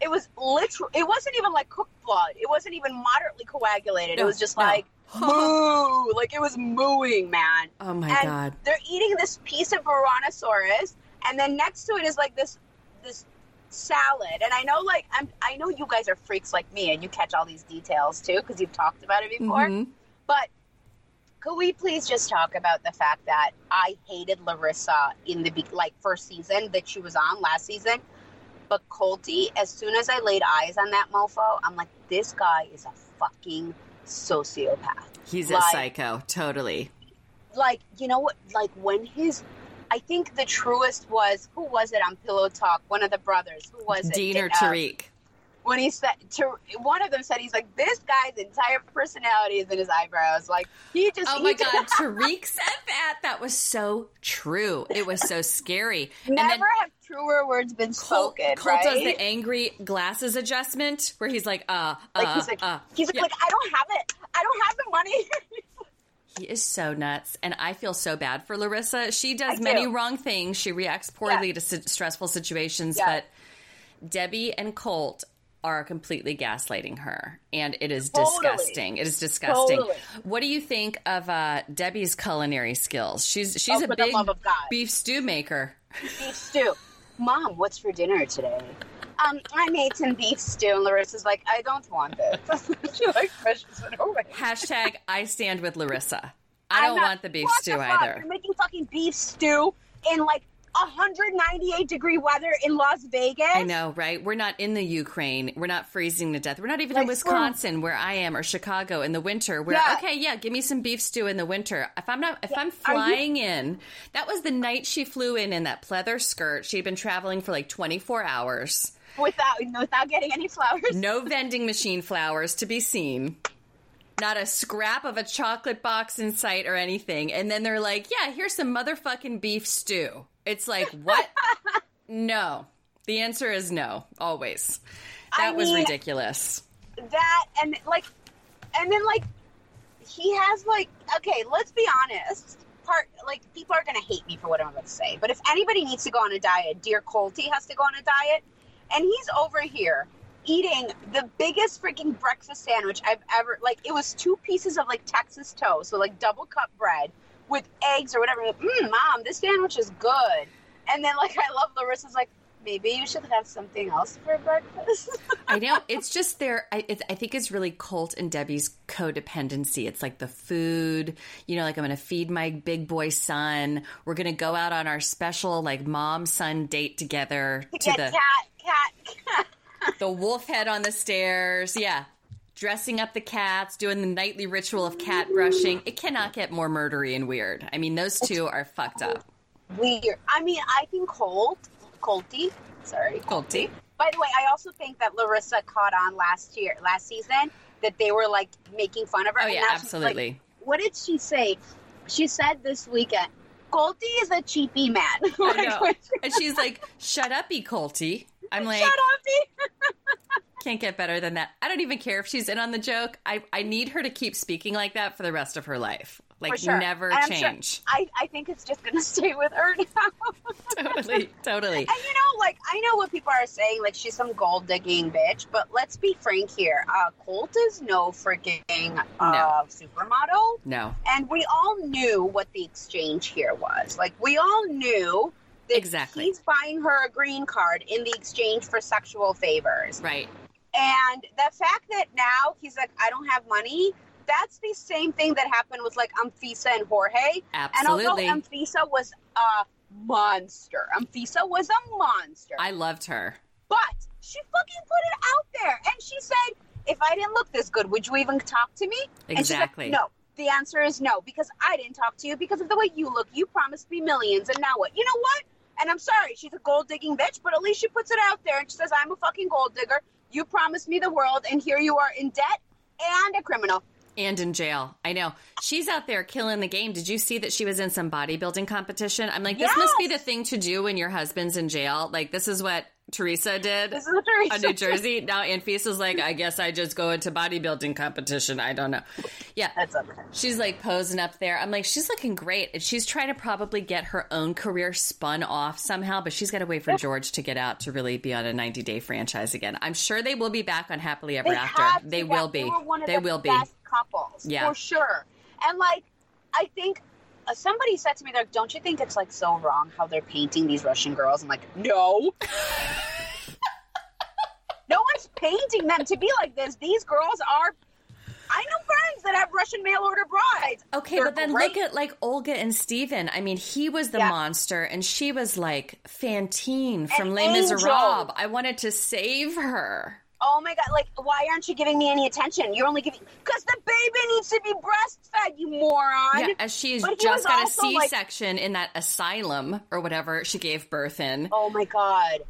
it was literal. It wasn't even like cooked blood. It wasn't even moderately coagulated. No, it was just no. like moo, like it was mooing, man. Oh my and God. they're eating this piece of Brontosaurus, and then next to it is like this this salad. And I know, like, I'm I know you guys are freaks like me, and you catch all these details too because you've talked about it before. Mhm. But could we please just talk about the fact that I hated Larissa in the like first season that she was on last season, but Colty, as soon as I laid eyes on that mofo, I'm like, this guy is a fucking sociopath. He's a psycho, totally. Like, you know what? Like when his, I think the truest was who was it on Pillow Talk? One of the brothers. Who was it? Dean or Uh, Tariq. when he said to one of them said he's like this guy's entire personality is in his eyebrows. Like he just Oh my just- god, Tariq said that. That was so true. It was so scary. Never then have truer words been spoken, Colt right? does the angry glasses adjustment where he's like, uh, uh, like he's like, uh. he's like, Yeah. like, I don't have it. I don't have the money. He is so nuts, and I feel so bad for Larissa. She does I many do. wrong things. She reacts poorly Yeah. to si- stressful situations, Yeah. but Debbie and Colt are completely gaslighting her, and it is Totally. disgusting. It is disgusting. Totally. What do you think of uh, Debbie's culinary skills? She's she's Oh, a big love of God. beef stew maker. beef stew. Mom, what's for dinner today? Um, I made some beef stew, and Larissa's like, I don't want this. she like pushes it away. Hashtag I stand with Larissa. I I'm don't not- want the beef stew fuck? either. You're making fucking beef stew in like 198 degree weather in Las Vegas. I know, right? We're not in the Ukraine. We're not freezing to death. We're not even in Like, Wisconsin, where I am, or Chicago in the winter. Where Yeah. okay, yeah, give me some beef stew in the winter. If I'm not, if I'm Are you- flying in, that was the night she flew in in that pleather skirt. She'd been traveling for like 24 hours. Without without getting any flowers. No vending machine flowers to be seen. Not a scrap of a chocolate box in sight or anything. And then they're like, yeah, here's some motherfucking beef stew. It's like, what? no. The answer is no, always. That I was mean- ridiculous. that and like and then like he has like okay let's be honest part like people are gonna hate me for what i'm about to say but if anybody needs to go on a diet dear colty has to go on a diet and he's over here eating the biggest freaking breakfast sandwich i've ever like it was two pieces of like texas toast so like double cup bread with eggs or whatever like, mm, mom this sandwich is good and then like i love larissa's like maybe you should have something else for breakfast I know. It's just their, I, it's, I think it's really Colt and Debbie's codependency. It's like the food, you know, like I'm going to feed my big boy son. We're going to go out on our special, like, mom son date together to get the. cat cat the wolf head on the stairs. Yeah. Dressing up the cats, doing the nightly ritual of cat brushing. It cannot get more murdery and weird. I mean, those two are fucked up. weird. I mean, I think Colt, Colty, sorry. Colty. By the way, I also think that Larissa caught on last year, last season, that they were like making fun of her. Oh, yeah, she's, like- absolutely. what did she say? She said this weekend, Colty is a cheapy man. Like. And she's like, shut up, E. Colty. I'm like, Shut up, can't get better than that. I don't even care if she's in on the joke. I, I need her to keep speaking like that for the rest of her life. Like, sure. never I'm sure- change. I, I think it's just gonna stay with her now. totally, totally. And you know, like I know what people are saying, like she's some gold digging bitch. But let's be frank here. Uh, Colt is no freaking uh, supermodel, No, and we all knew what the exchange here was. Like we all knew Exactly. he's buying her a green card in the exchange for sexual favors. right. And the fact that now he's like, I don't have money. That's the same thing that happened with like Anfisa and Jorge. Absolutely. And although Anfisa was a monster, Anfisa was a monster. I loved her. but she fucking put it out there, and she said, "If I didn't look this good, would you even talk to me?" And she's like, Exactly. no. The answer is no, because I didn't talk to you because of the way you look. You promised me millions, and now what? You know what? And I'm sorry, she's a gold digging bitch, but at least she puts it out there and she says, I'm a fucking gold digger. You promised me the world, and here you are in debt and a criminal. And in jail. I know. She's out there killing the game. Did you see that she was in some bodybuilding competition? I'm like, this must be the thing to do when your husband's in jail. Like, this is what Teresa did. This is a Teresa. on New Jersey. Now Anfisa's like, I guess I just go into bodybuilding competition. I don't know. Yeah. That's okay. She's like posing up there. I'm like, she's looking great. And she's trying to probably get her own career spun off somehow, but she's got to wait for George to get out to really be on a 90 day franchise again. I'm sure they will be back on Happily Ever They After. They will be. They, were one of They the will be. best couples, Yeah. for sure. And like, I think Uh, somebody said to me, like, "Don't you think it's like so wrong how they're painting these Russian girls?" I'm like, no. no one's painting them to be like this. These girls are. I know friends that have Russian mail order brides. Okay, They're but then great. look at like Olga and Steven. I mean, he was the Yeah. monster and she was like Fantine from An Les. Miserables. I wanted to save her. Oh my god! Like, why aren't you giving me any attention? You're only giving because the baby needs to be breastfed. You moron. Yeah, as she's just got a also, like- C-section in that asylum or whatever she gave birth in. Oh my god.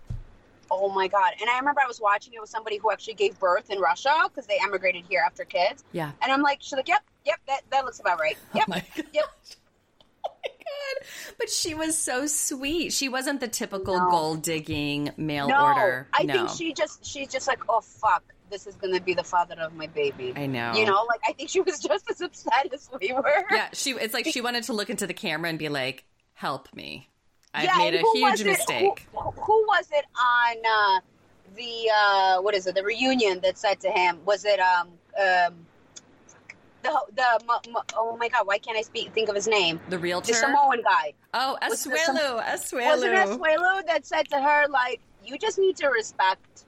Oh my god! And I remember I was watching it with somebody who actually gave birth in Russia because they emigrated here after kids. Yeah. And I'm like, she's like, yep, yep, that, that looks about right. Yep, Oh yep. God. But she was so sweet. She wasn't the typical No. gold digging mail No, order. I no. think she just she's just like, oh fuck, this is gonna be the father of my baby. I know. You know, like I think she was just as upset as we were. Yeah, she. It's like she wanted to look into the camera and be like, "Help me! I've Yeah, made a huge mistake." Who, who was it on uh, the uh, what is it? The reunion that said to him was it um um the the oh my god why can't I speak think of his name The realtor, the. Samoan guy oh, Asuelu, was it Asuelu. Asuelu that said to her like you just need to respect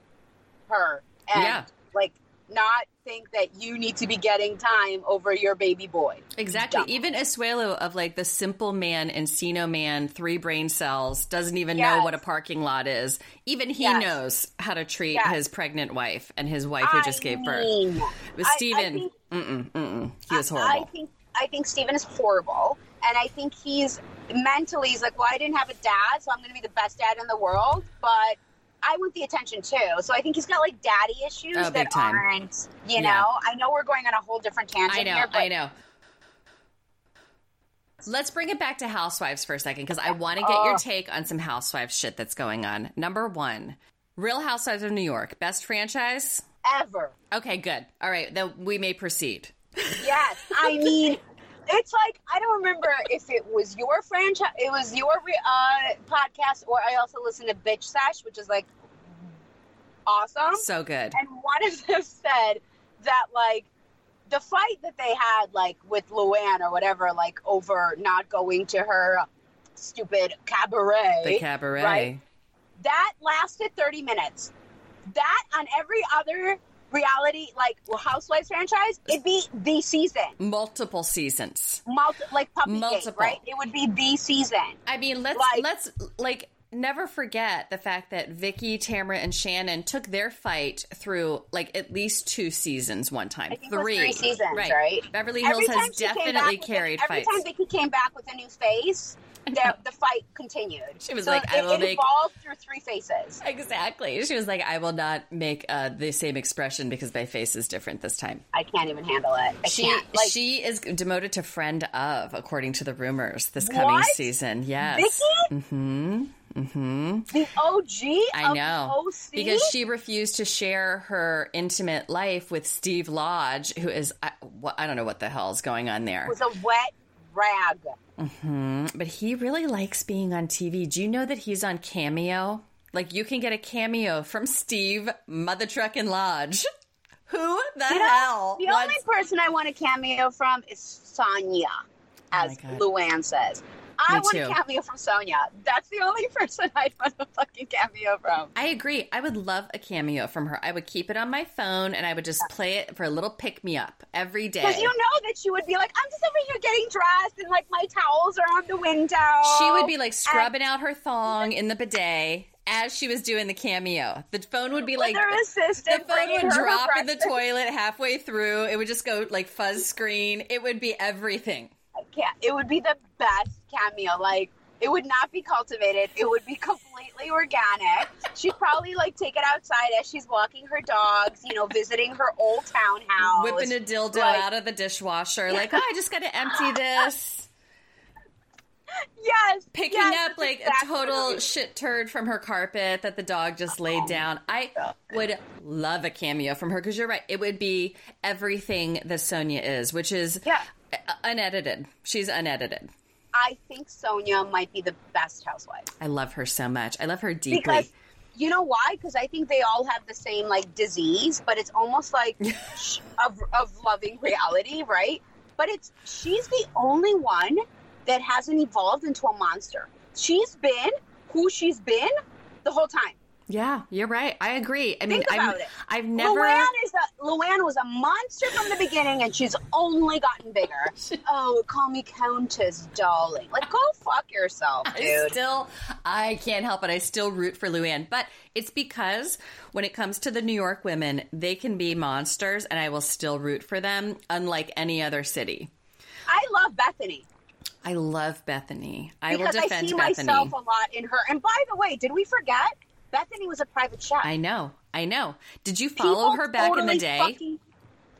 her and Yeah. like not think that you need to be getting time over your baby boy Exactly. Dumb. Even Asuelu of like the simple man, Encino man, three brain cells, doesn't even know what a parking lot is. Even he Yes. knows how to treat Yes. his pregnant wife and his wife who just I gave birth. mean, It was I- I Steven. think- mm-mm, mm-mm. He was I- horrible. I think I think Steven is horrible, and I think he's mentally he's like, well, I didn't have a dad, so I'm going to be the best dad in the world, but I want the attention too. So I think he's got like daddy issues Oh, that time. aren't, you Yeah. know. I know we're going on a whole different tangent I know, here, but I know. Let's bring it back to Housewives for a second because I want to get your Oh. take on some Housewives shit that's going on. Number one, Real Housewives of New York, best franchise? ever. Okay, good. All right, then we may proceed. Yes, I mean. It's like I don't remember if it was your franchise, it was your uh, podcast, or I also listened to Bitch Sesh, which is like awesome. So good. and one of them said that like the fight that they had like with Luann or whatever, like over not going to her stupid cabaret, The cabaret. right? that lasted 30 minutes. That on every other reality like Housewives franchise, it'd be the season. Multiple seasons. Multi- like Puppy Gate, Multiple. right? It would be the season. I mean, let's Like- let's like never forget the fact that Vicki, Tamara, and Shannon took their fight through like at least two seasons one time. I think it was three seasons, right? Beverly Hills Every has definitely carried a, every fights. time Vicki came back with a new face, the, the fight continued. She was So like, it, I will it make- evolved through three faces. Exactly. She was like, I will not make uh, the same expression because my face is different this time. I can't even handle it. I She. Like, she is demoted to friend of, according to the rumors, this coming What? season. Yes. Vicki, Mm-hmm. Mm-hmm. the OG. I of know. Because she refused to share her intimate life with Steve Lodge, who is, I, I don't know what the hell is going on there. was a wet rag. hmm But he really likes being on TV. Do you know that he's on Cameo? Like, you can get a cameo from Steve Mother Truck and Lodge. Who the You know, hell? the wants- only person I want a cameo from is Sonja, as Oh. Luann says. I want too. a cameo from Sonja. That's the only person I'd want a fucking cameo from. I agree. I would love a cameo from her. I would keep it on my phone and I would just play it for a little pick me up every day. Because you know that she would be like, I'm just over here getting dressed and like my towels are on the window. She would be like scrubbing out her thong in the bidet as she was doing the cameo. The phone would be like the phone would drop in the toilet halfway through. It would just go like fuzz screen. It would be everything. I can't. It would be the best cameo. Like it would not be cultivated. It would be completely organic. She'd probably like take it outside as she's walking her dogs. You know, visiting her old townhouse. Whipping a dildo like- out of the dishwasher, like, oh, I just got to empty this. yes, Picking yes, up like exactly a total shit turd from her carpet that the dog just laid down. I would love a cameo from her because you're right. It would be everything that Sonja is, which is Yeah. Unedited. She's unedited. I think Sonja might be the best housewife. I love her so much. I love her deeply. Because you know why? Because I think they all have the same like disease, but it's almost like sh- of of loving reality, right? But it's she's the only one that hasn't evolved into a monster. She's been who she's been the whole time. Yeah, you're right. I agree. I mean, Think I've, about it. I've never. Luann is a Luann was a monster from the beginning, and she's only gotten bigger. oh, call me Countess, darling. Like, go fuck yourself, I dude. still, I can't help it. I still root for Luann, but it's because when it comes to the New York women, they can be monsters, and I will still root for them, unlike any other city. I love Bethenny. I love Bethenny. I will because I, see Bethenny. myself a lot in her. And by the way, did we forget Bethenny was a private chef. I know. I know. Did you follow People her back totally in the day? Fucking,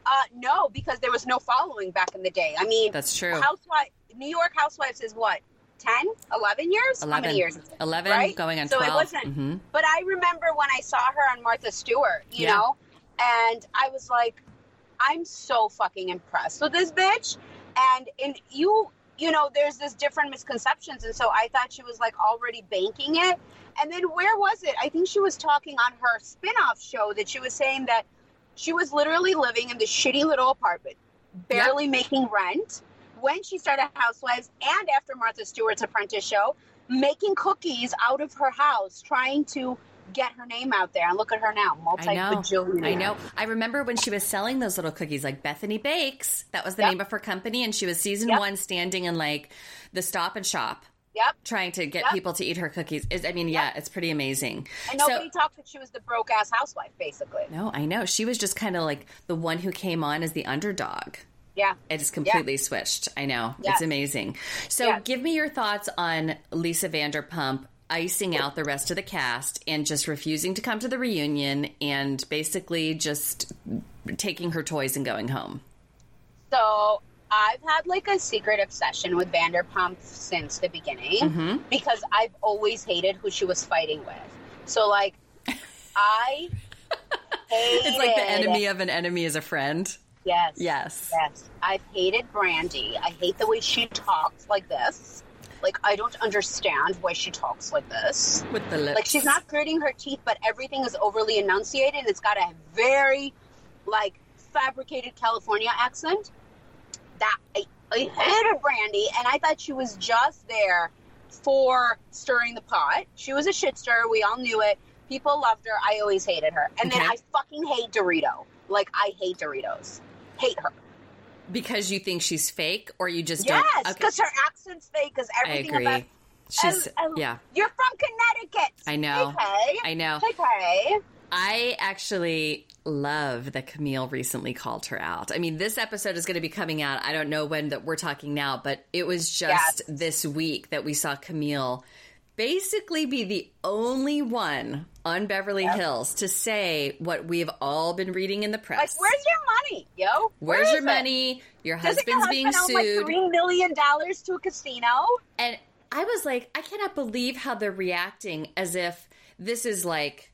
uh, no, because there was no following back in the day. I mean, that's true. Housewife, New York Housewives is what 10, 11 years? 11. How many years? 11, right? going on so 12. it wasn't. Mm-hmm. But I remember when I saw her on Martha Stewart, you yeah. know, and I was like, I'm so fucking impressed with this bitch. And in you, you know, there's this different misconceptions, and so I thought she was like already banking it. And then where was it? I think she was talking on her spin-off show that she was saying that she was literally living in this shitty little apartment, barely making rent when she started Housewives and after Martha Stewart's Apprentice show, making cookies out of her house, trying to get her name out there. And look at her now, multi bajillionaire. I know. I remember when she was selling those little cookies, like Bethenny Bakes. That was the yep. name of her company, and she was season yep. one, standing in like the Stop and Shop. Yep. Trying to get yep. people to eat her cookies. Is I mean, yeah, it's pretty amazing. And nobody so, talked that she was the broke ass housewife, basically. No, I know. She was just kind of like the one who came on as the underdog. Yeah. It just completely yeah. switched. I know. Yeah. It's amazing. So yeah. give me your thoughts on Lisa Vanderpump icing out the rest of the cast and just refusing to come to the reunion and basically just taking her toys and going home. So I've had like a secret obsession with Vanderpump since the beginning mm-hmm. because I've always hated who she was fighting with. So like I It's like the enemy of an enemy is a friend. Yes. Yes. Yes. I've hated Brandi. I hate the way she talks like this. Like I don't understand why she talks like this. With the lips. Like she's not gritting her teeth, but everything is overly enunciated. and It's got a very like fabricated California accent. That I, I hated Brandi, and I thought she was just there for stirring the pot. She was a shit stirrer. We all knew it. People loved her. I always hated her. And okay. then I fucking hate Dorito. Like I hate Doritos hate her. Because you think she's fake, or you just yes, don't? Know. Yes, because okay. her accent's fake. Because everything about she's yeah. You're from Connecticut. I know. Okay. I know. Okay. I actually love that Camille recently called her out. I mean, this episode is going to be coming out. I don't know when that we're talking now, but it was just yes. this week that we saw Camille basically be the only one on Beverly yep. Hills to say what we've all been reading in the press. Like, where's your money, yo? Where's Where your money? Your husband's your husband being sued. Like Three million dollars to a casino. And I was like, I cannot believe how they're reacting as if this is like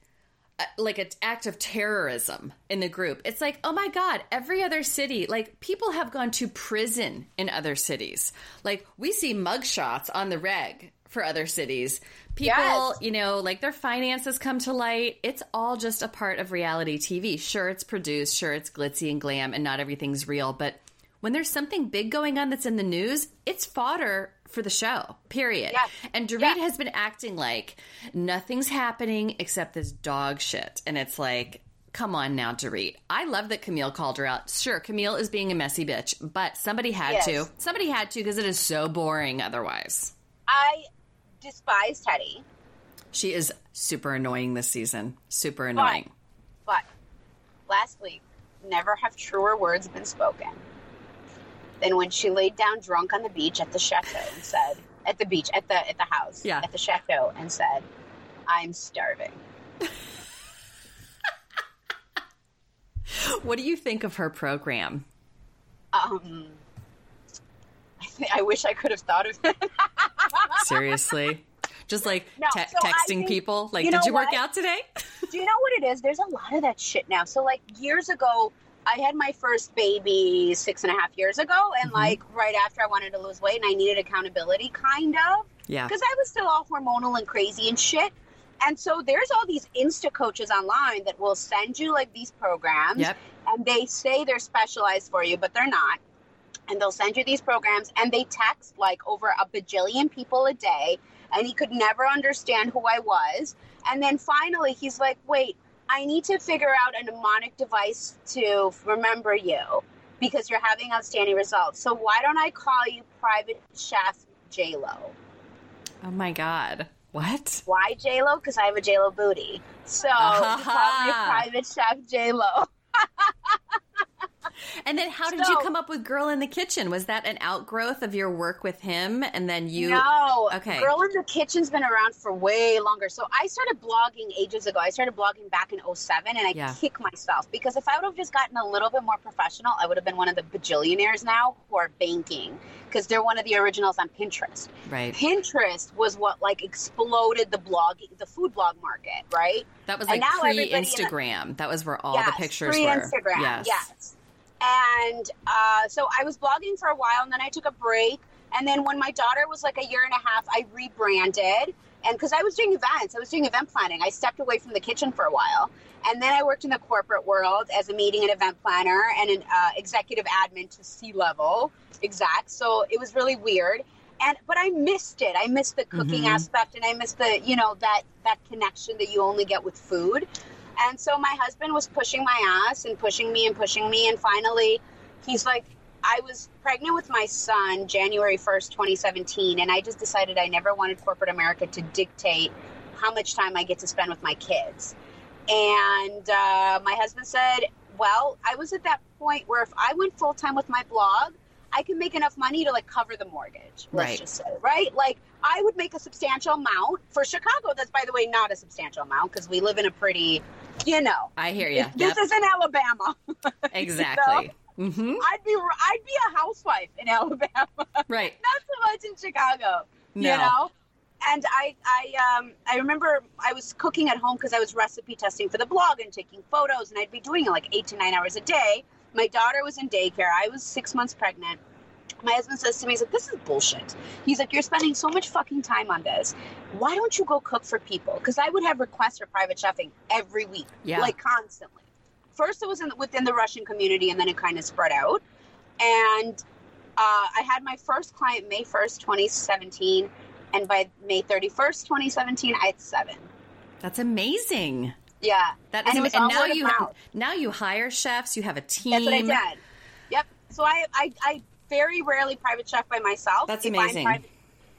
Uh, like an act of terrorism in the group. It's like, oh my God, every other city, like people have gone to prison in other cities. Like we see mugshots on the reg for other cities. People, yes. you know, like their finances come to light. It's all just a part of reality TV. Sure, it's produced, sure, it's glitzy and glam, and not everything's real. But when there's something big going on that's in the news, it's fodder for the show, period. Yes. And Dorit yes. has been acting like nothing's happening except this dog shit. And it's like, come on now, Dorit. I love that Camille called her out. Sure, Camille is being a messy bitch, but somebody had yes. to. Somebody had to because it is so boring otherwise. I despise Teddi. She is super annoying this season. Super annoying. But, but last week, never have truer words been spoken than when she laid down drunk on the beach at the chateau and said, at the beach, at the at the house, yeah. at the chateau, and said, "I'm starving." what do you think of her program? Um, I, th- I wish I could have thought of it. Seriously? Just like no, te- so texting think, people, like, you did you work out today? Do you know what it is? There's a lot of that shit now. So, like, years ago, I had my first baby six and a half years ago, and mm-hmm. like right after I wanted to lose weight and I needed accountability, kind of. Yeah. Because I was still all hormonal and crazy and shit. And so there's all these Insta coaches online that will send you like these programs, yep. and they say they're specialized for you, but they're not and they'll send you these programs and they text like over a bajillion people a day and he could never understand who I was. And then finally he's like, wait, I need to figure out a mnemonic device to remember you because you're having outstanding results. So why don't I call you Private Chef J Lo? Oh my God. What? Why J Lo? Because I have a J Lo booty. So call me Private Chef J Lo. And then how did So- you come up with Girl in the Kitchen? Was that an outgrowth of your work with him? And then you. No, Okay. Girl in the Kitchen's been around for way longer. So I started blogging ages ago. I started blogging back in 07 and I Yeah. kick myself because if I would have just gotten a little bit more professional, I would have been one of the bajillionaires now who are banking because they're one of the originals on Pinterest. Right. Pinterest was what like exploded the blog, the food blog market, right? That was like pre everybody in the- Instagram. That was where all the pictures free were. Yes. Yes. And uh, so I was blogging for a while, and then I took a break. And then when my daughter was like a year and a half, I rebranded. And because I was doing events, I was doing event planning. I stepped away from the kitchen for a while. And then I worked in the corporate world as a meeting and event planner and an uh, executive admin to C level exact. So it was really weird. And but I missed it. I missed the cooking Mhm. aspect, and I missed the you know that that connection that you only get with food. And so my husband was pushing my ass and pushing me and pushing me. And finally, he's like, I was pregnant with my son January 1st, 2017. And I just decided I never wanted corporate America to dictate how much time I get to spend with my kids. And uh, my husband said, Well, I was at that point where if I went full time with my blog, I can make enough money to like cover the mortgage. Let's Right. just say, right? Like I would make a substantial amount for Chicago. That's by the way not a substantial amount because we live in a pretty, you know, I hear you. this is in Alabama. exactly. hmm I'd be I'd be a housewife in Alabama, right? not so much in Chicago. No. You know. And I, I, um, I remember I was cooking at home because I was recipe testing for the blog and taking photos, and I'd be doing it like eight to nine hours a day. My daughter was in daycare. I was six months pregnant. My husband says to me, he's like, this is bullshit. He's like, you're spending so much fucking time on this. Why don't you go cook for people? Because I would have requests for private chefing every week, Yeah. like constantly. First, it was in, within the Russian community, and then it kind of spread out. And uh, I had my first client May 1st, 2017. And by May 31st, 2017, I had seven. That's amazing. Yeah. That And is, and now you now you hire chefs. You have a team. That's what I did. Yep. So I, I, I very rarely private chef by myself. That's If amazing. I'm private,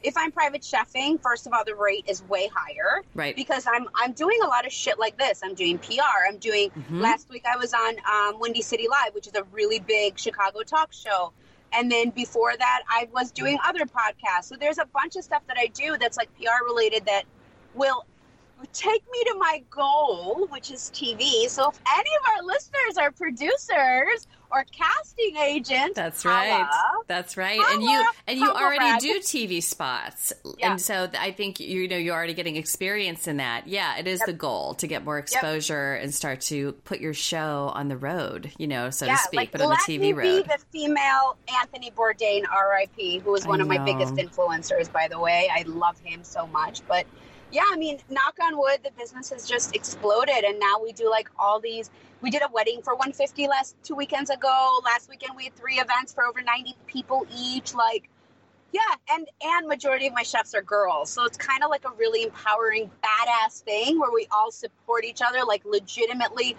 if I'm private chefing, first of all, the rate is way higher Right. because I'm I'm doing a lot of shit like this. I'm doing PR. I'm doing. Mhm. Last week I was on um, Windy City Live, which is a really big Chicago talk show. And then before that, I was doing other podcasts. So there's a bunch of stuff that I do that's like PR related that will take me to my goal, which is TV. So if any of our listeners are producers or casting agents, That's holla. right. That's right. and you and you already do TV spots. Yeah. And so I think you know you're already getting experience in that. Yeah, it is the goal to get more exposure and start to put your show on the road, you know, so to speak, like, but on the TV me road. be the female Anthony Bourdain, R.I.P., who was one of my biggest influencers, by the way. I love him so much. But yeah, I mean, knock on wood, the business has just exploded, and now we do like all these. We did a wedding for 150 last two weekends ago. Last weekend we had three events for over 90 people each. Like, yeah, and and majority of my chefs are girls, so it's kind of like a really empowering, badass thing where we all support each other, like legitimately.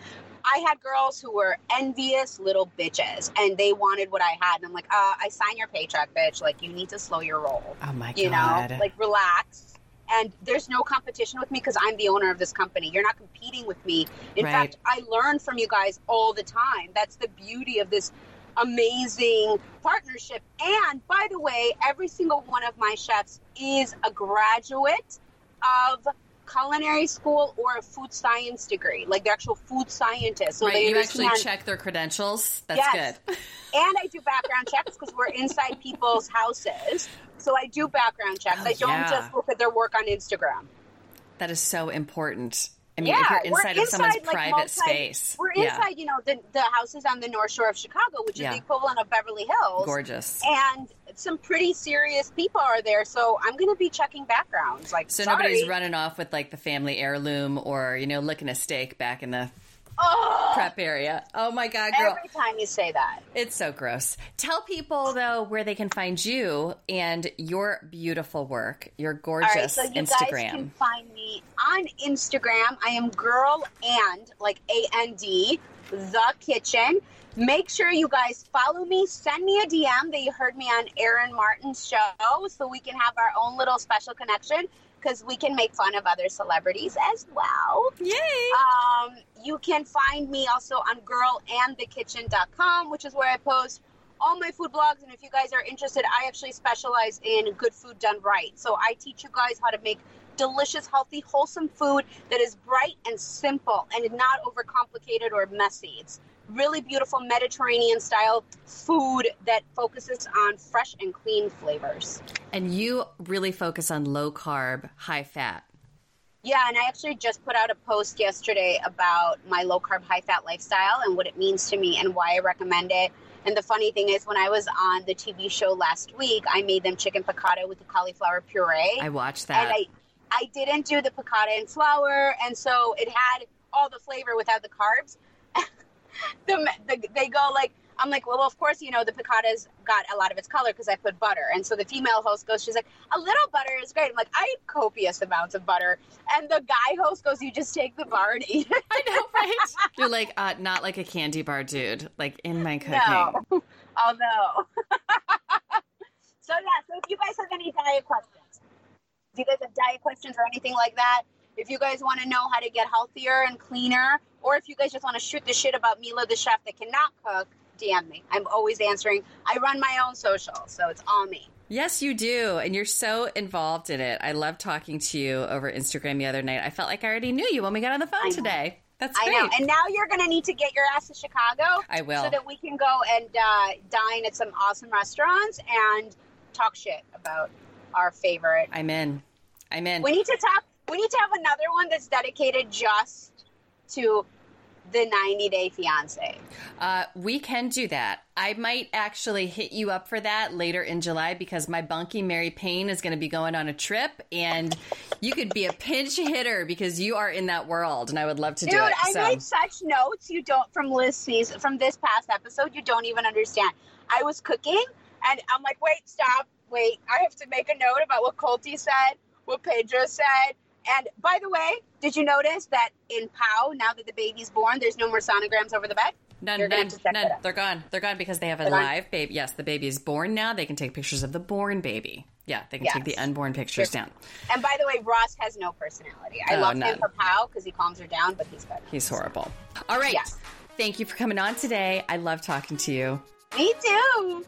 I had girls who were envious little bitches, and they wanted what I had, and I'm like, uh, I sign your paycheck, bitch. Like, you need to slow your roll, oh my God. you know, like relax. And there's no competition with me because I'm the owner of this company. You're not competing with me. In Right. fact, I learn from you guys all the time. That's the beauty of this amazing partnership. And by the way, every single one of my chefs is a graduate of culinary school or a food science degree, like the actual food scientist. So right, they you actually check their credentials. That's Yes. good. and I do background checks because we're inside people's houses. So I do background checks. Oh, I don't Yeah. just look at their work on Instagram. That is so important. I mean, yeah, if you're we're inside of someone's like, private multi- space. We're yeah. inside, you know, the, the houses on the North Shore of Chicago, which Yeah. is the equivalent of Beverly Hills. Gorgeous. And some pretty serious people are there, so I'm going to be checking backgrounds. Like, So sorry. nobody's running off with like the family heirloom or, you know, licking a steak back in the Oh, prep area. Oh my God, girl. every time you say that. It's so gross. Tell people though where they can find you and your beautiful work, your All gorgeous right, so you Instagram. guys can find me on Instagram. I am girl and like A N D the kitchen. Make sure you guys follow me. Send me a DM that you heard me on Erin Martin's show, so we can have our own little special connection. Because we can make fun of other celebrities as well. Yay! Um, you can find me also on girlandthekitchen.com, which is where I post all my food blogs. And if you guys are interested, I actually specialize in good food done right. So I teach you guys how to make delicious, healthy, wholesome food that is bright and simple and not overcomplicated or messy. It's really beautiful Mediterranean style food that focuses on fresh and clean flavors. And you really focus on low carb, high fat. Yeah, and I actually just put out a post yesterday about my low carb, high fat lifestyle and what it means to me and why I recommend it. And the funny thing is, when I was on the TV show last week, I made them chicken piccata with the cauliflower puree. I watched that. And I, I didn't do the piccata and flour, and so it had all the flavor without the carbs. the, the, they go like, I'm like, well, of course, you know, the piccata's got a lot of its color because I put butter. And so the female host goes, she's like, a little butter is great. I'm like, I eat copious amounts of butter. And the guy host goes, you just take the bar and eat it. I know, right? You're like, uh, not like a candy bar dude, like in my cooking. No. Oh, no. so, yeah, so if you guys have any diet questions, do you guys have diet questions or anything like that, if you guys want to know how to get healthier and cleaner, or if you guys just want to shoot the shit about Mila the chef that cannot cook, DM me. I'm always answering. I run my own social, so it's all me. Yes, you do. And you're so involved in it. I love talking to you over Instagram the other night. I felt like I already knew you when we got on the phone today. That's great. I know. And now you're going to need to get your ass to Chicago. I will. So that we can go and uh, dine at some awesome restaurants and talk shit about our favorite. I'm in. I'm in. We need to talk. We need to have another one that's dedicated just to the 90 Day Fiance. Uh, we can do that. I might actually hit you up for that later in July because my bunkie Mary Payne is going to be going on a trip, and you could be a pinch hitter because you are in that world, and I would love to Dude, do it. I so. made such notes you don't from Liz season from this past episode. You don't even understand. I was cooking, and I'm like, wait, stop, wait. I have to make a note about what Colty said, what Pedro said. And by the way, did you notice that in POW, now that the baby's born, there's no more sonograms over the bed? None, You're none, have to check none. They're gone. They're gone because they have a They're live baby. Yes, the baby is born now. They can take pictures of the born baby. Yeah, they can Yes. take the unborn pictures down. And by the way, Ross has no personality. I Oh, love none. him for POW because he calms her down, but he's good. He's horrible. All right. Yes. Thank you for coming on today. I love talking to you. Me too.